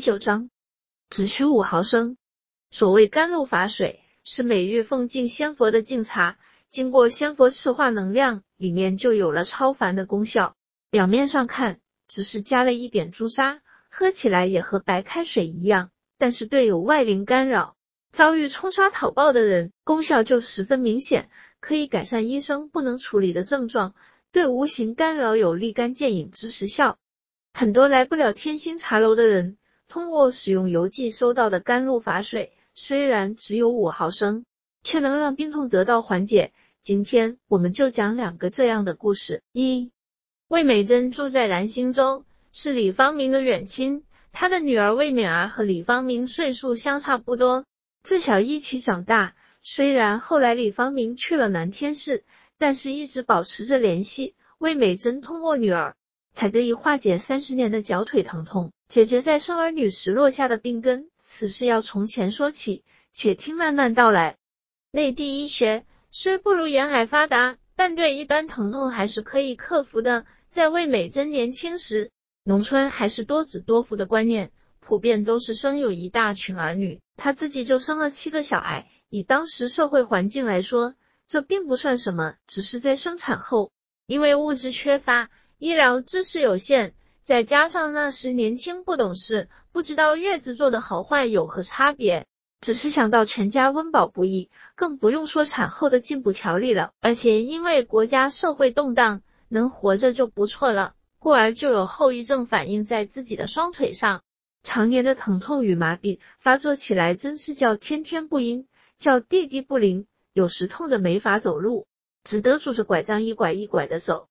九章，只需五毫升。所谓甘露法水，是每日奉敬仙佛的敬茶，经过仙佛赤化能量，里面就有了超凡的功效。表面上看，只是加了一点朱砂，喝起来也和白开水一样。但是对有外灵干扰、遭遇冲杀讨报的人，功效就十分明显，可以改善医生不能处理的症状，对无形干扰有立竿见影之实效。很多来不了天星茶楼的人，通过使用邮寄收到的甘露法水，虽然只有五毫升，却能让病痛得到缓解。今天我们就讲两个这样的故事。一，魏美珍住在南星洲，是李方明的远亲。她的女儿魏敏儿和李方明岁数相差不多，自小一起长大。虽然后来李方明去了南天市，但是一直保持着联系。魏美珍通过女儿。才得以化解三十年的脚腿疼痛，解决在生儿女时落下的病根。此事要从前说起，且听慢慢道来。内地医学虽不如沿海发达，但对一般疼痛还是可以克服的。在魏美珍年轻时，农村还是多子多福的观念，普遍都是生有一大群儿女。她自己就生了七个小孩，以当时社会环境来说，这并不算什么。只是在生产后，因为物质缺乏。医疗知识有限，再加上那时年轻不懂事，不知道月子做的好坏有何差别，只是想到全家温饱不易，更不用说产后的进补调理了。而且因为国家社会动荡，能活着就不错了，故而就有后遗症反映在自己的双腿上，常年的疼痛与麻痹发作起来，真是叫天天不应，叫地地不灵，有时痛的没法走路，只得拄着拐杖一拐一拐的走。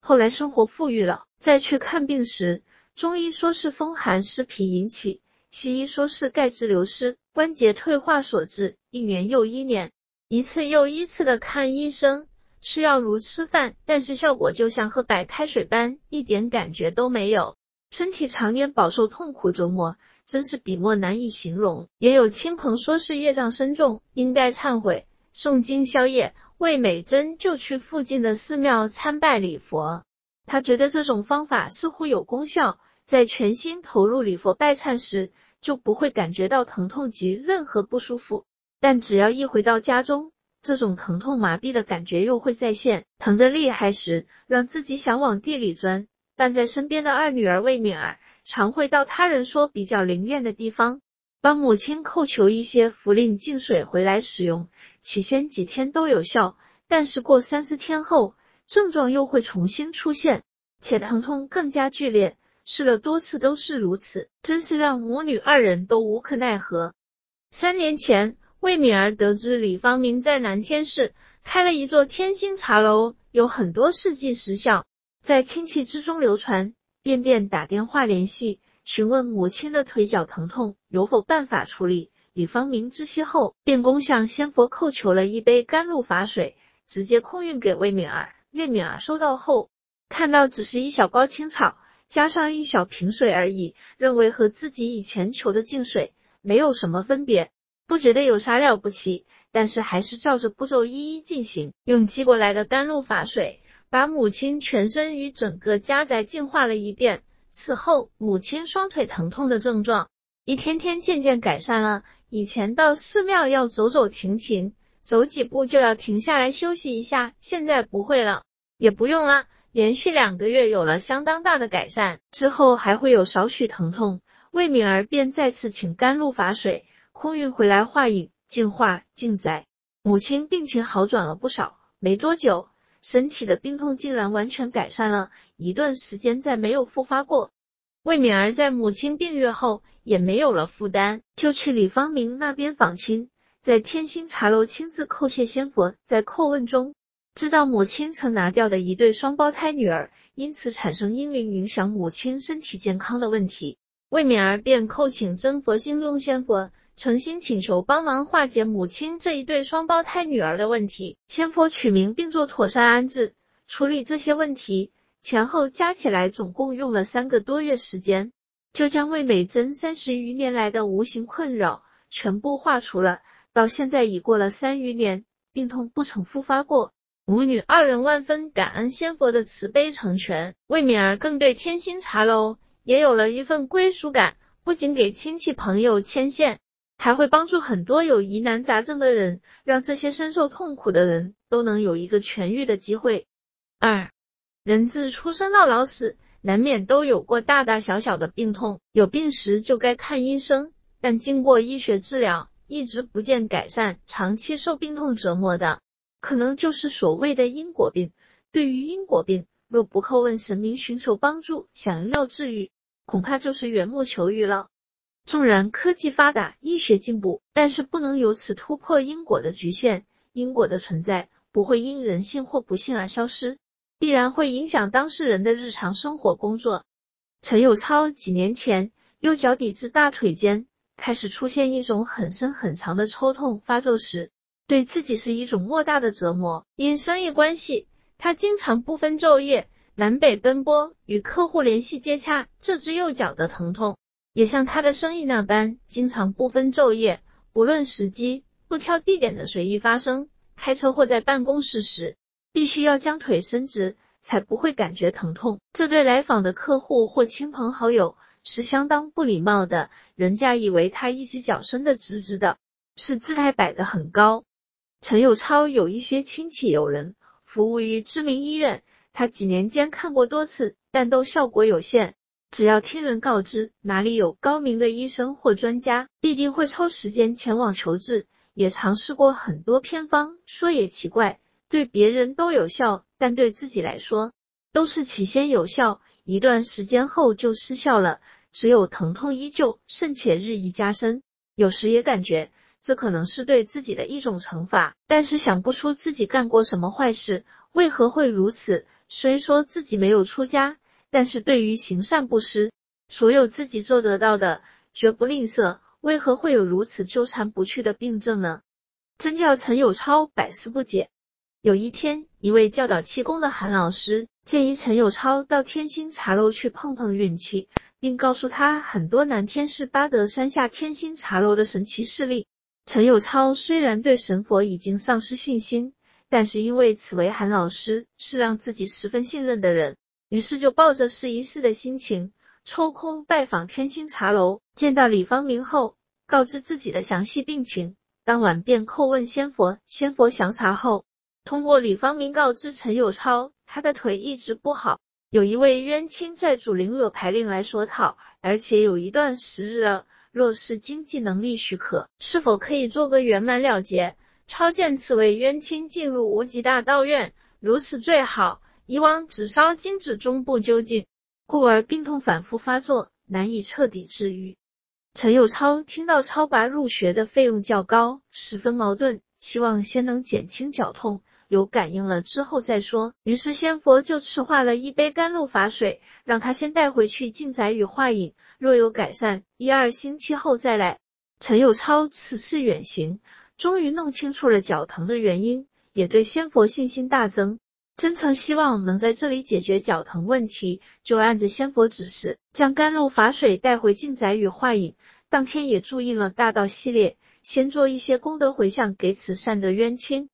后来生活富裕了，再去看病时，中医说是风寒湿脾引起，西医说是钙质流失、关节退化所致。一年又一年，一次又一次的看医生，吃药如吃饭，但是效果就像喝白开水般，一点感觉都没有。身体常年饱受痛苦折磨，真是笔墨难以形容。也有亲朋说是业障深重，应该忏悔，诵经宵夜。魏美珍就去附近的寺庙参拜礼佛，她觉得这种方法似乎有功效，在全心投入礼佛拜忏时，就不会感觉到疼痛及任何不舒服。但只要一回到家中，这种疼痛麻痹的感觉又会再现，疼得厉害时，让自己想往地里钻。伴在身边的二女儿魏敏儿，常会到他人说比较灵验的地方。帮母亲叩求一些茯苓净水回来使用，起先几天都有效，但是过三四天后，症状又会重新出现，且疼痛更加剧烈。试了多次都是如此，真是让母女二人都无可奈何。三年前，魏敏儿得知李方明在南天市开了一座天星茶楼，有很多试剂时效，在亲戚之中流传，便便打电话联系。询问母亲的腿脚疼痛有否办法处理，李方明知悉后，便恭向仙佛叩求了一杯甘露法水，直接空运给魏敏儿。魏敏儿收到后，看到只是一小包青草，加上一小瓶水而已，认为和自己以前求的净水没有什么分别，不觉得有啥了不起，但是还是照着步骤一一进行，用寄过来的甘露法水，把母亲全身与整个家宅净化了一遍。此后，母亲双腿疼痛的症状一天天渐渐改善了。以前到寺庙要走走停停，走几步就要停下来休息一下，现在不会了，也不用了。连续两个月有了相当大的改善，之后还会有少许疼痛。魏敏儿便再次请甘露法水空运回来化饮净化净摘，母亲病情好转了不少。没多久。身体的病痛竟然完全改善了，一段时间再没有复发过。魏敏儿在母亲病愈后也没有了负担，就去李方明那边访亲，在天心茶楼亲自叩谢仙佛。在叩问中，知道母亲曾拿掉的一对双胞胎女儿，因此产生阴灵影响母亲身体健康的问题。魏敏儿便叩请真佛心中仙佛。诚心请求帮忙化解母亲这一对双胞胎女儿的问题，仙佛取名并做妥善安置，处理这些问题前后加起来总共用了三个多月时间，就将魏美珍三十余年来的无形困扰全部化除了。到现在已过了三余年，病痛不曾复发过。母女二人万分感恩仙佛的慈悲成全，魏敏儿更对天心茶楼也有了一份归属感。不仅给亲戚朋友牵线，还会帮助很多有疑难杂症的人，让这些深受痛苦的人都能有一个痊愈的机会。二，人自出生到老死，难免都有过大大小小的病痛，有病时就该看医生，但经过医学治疗，一直不见改善，长期受病痛折磨的，可能就是所谓的因果病。对于因果病，若不叩问神明寻求帮助，想要治愈，恐怕就是缘木求鱼了。纵然科技发达，医学进步，但是不能由此突破因果的局限。因果的存在不会因人性或不幸而消失，必然会影响当事人的日常生活工作。陈友超几年前右脚底至大腿间开始出现一种很深很长的抽痛，发作时对自己是一种莫大的折磨。因商业关系。他经常不分昼夜南北奔波，与客户联系接洽。这只右脚的疼痛，也像他的生意那般，经常不分昼夜，不论时机，不挑地点的随意发生。开车或在办公室时，必须要将腿伸直，才不会感觉疼痛。这对来访的客户或亲朋好友是相当不礼貌的，人家以为他一只脚伸得直直的，是姿态摆得很高。陈友超有一些亲戚友人。服务于知名医院，他几年间看过多次，但都效果有限。只要听人告知哪里有高明的医生或专家，必定会抽时间前往求治。也尝试过很多偏方，说也奇怪，对别人都有效，但对自己来说，都是起先有效，一段时间后就失效了，只有疼痛依旧，甚且日益加深。有时也感觉。这可能是对自己的一种惩罚，但是想不出自己干过什么坏事，为何会如此？虽说自己没有出家，但是对于行善布施，所有自己做得到的，绝不吝啬。为何会有如此纠缠不去的病症呢？真叫陈友超百思不解。有一天，一位教导气功的韩老师建议陈友超到天心茶楼去碰碰运气，并告诉他很多南天市八德山下天心茶楼的神奇事例。陈友超虽然对神佛已经丧失信心，但是因为此为韩老师是让自己十分信任的人，于是就抱着试一试的心情，抽空拜访天心茶楼。见到李方明后，告知自己的详细病情，当晚便叩问仙佛。仙佛详查后，通过李方明告知陈友超，他的腿一直不好，有一位冤亲债主领有牌令来索讨，而且有一段时日了。若是经济能力许可，是否可以做个圆满了结？超见此位冤亲进入无极大道院，如此最好。以往只烧金纸终不究竟，故而病痛反复发作，难以彻底治愈。陈友超听到超拔入学的费用较高，十分矛盾，希望先能减轻脚痛。有感应了之后再说。于是仙佛就赐化了一杯甘露法水，让他先带回去静宅与化饮，若有改善，一二星期后再来。陈友超此次远行，终于弄清楚了脚疼的原因，也对仙佛信心大增，真诚希望能在这里解决脚疼问题，就按着仙佛指示，将甘露法水带回净宅与化饮。当天也注印了大道系列，先做一些功德回向给此善的冤亲。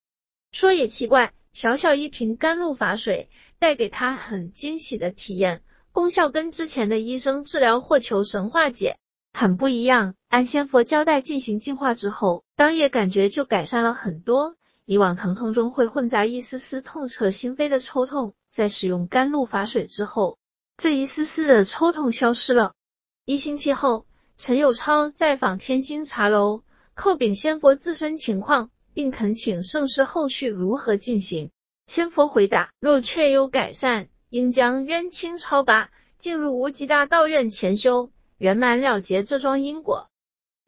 说也奇怪，小小一瓶甘露法水带给他很惊喜的体验，功效跟之前的医生治疗或求神化解很不一样。按仙佛交代进行净化之后，当夜感觉就改善了很多。以往疼痛中会混杂一丝丝痛彻心扉的抽痛，在使用甘露法水之后，这一丝丝的抽痛消失了。一星期后，陈友超再访天星茶楼，叩禀仙佛自身情况。并恳请圣师后续如何进行。仙佛回答：若确有改善，应将冤亲超拔，进入无极大道院前修，圆满了结这桩因果。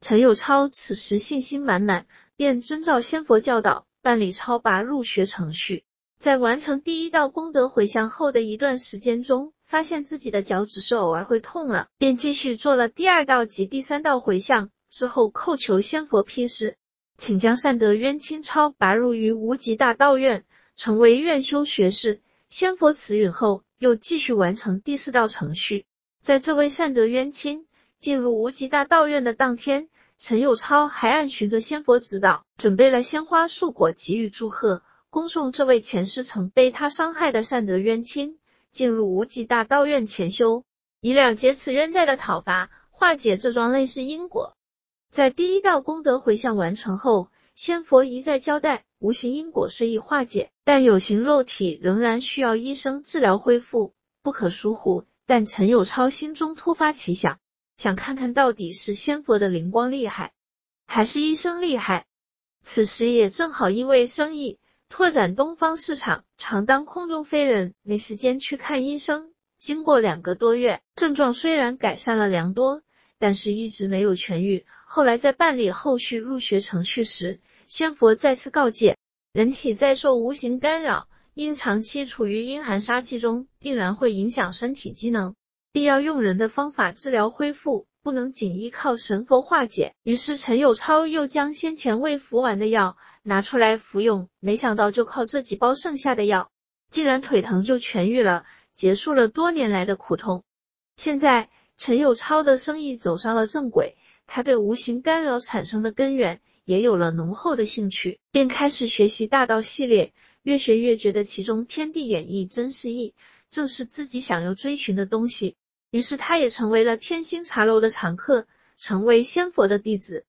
陈友超此时信心满满，便遵照仙佛教导办理超拔入学程序。在完成第一道功德回向后的一段时间中，发现自己的脚只是偶尔会痛了，便继续做了第二道及第三道回向，之后叩求仙佛批示。请将善德冤亲超拔入于无极大道院，成为院修学士。仙佛慈允后，又继续完成第四道程序。在这位善德冤亲进入无极大道院的当天，陈友超还按循着仙佛指导，准备了鲜花素果，给予祝贺，恭送这位前世曾被他伤害的善德冤亲进入无极大道院前修，以了结此冤债的讨伐。化解这桩类似因果。在第一道功德回向完成后，仙佛一再交代，无形因果虽已化解，但有形肉体仍然需要医生治疗恢复，不可疏忽。但陈友超心中突发奇想，想看看到底是仙佛的灵光厉害，还是医生厉害。此时也正好因为生意拓展东方市场，常当空中飞人，没时间去看医生。经过两个多月，症状虽然改善了良多，但是一直没有痊愈。后来在办理后续入学程序时，仙佛再次告诫，人体在受无形干扰，因长期处于阴寒杀气中，定然会影响身体机能，必要用人的方法治疗恢复。不能仅依靠神佛化解，于是陈友超又将先前未服完的药拿出来服用，没想到就靠这几包剩下的药，竟然腿疼就痊愈了，结束了多年来的苦痛。现在陈友超的生意走上了正轨，他对无形干扰产生的根源也有了浓厚的兴趣，便开始学习大道系列，越学越觉得其中天地演绎真是意，正是自己想要追寻的东西。于是他也成为了天星茶楼的常客，成为仙佛的弟子。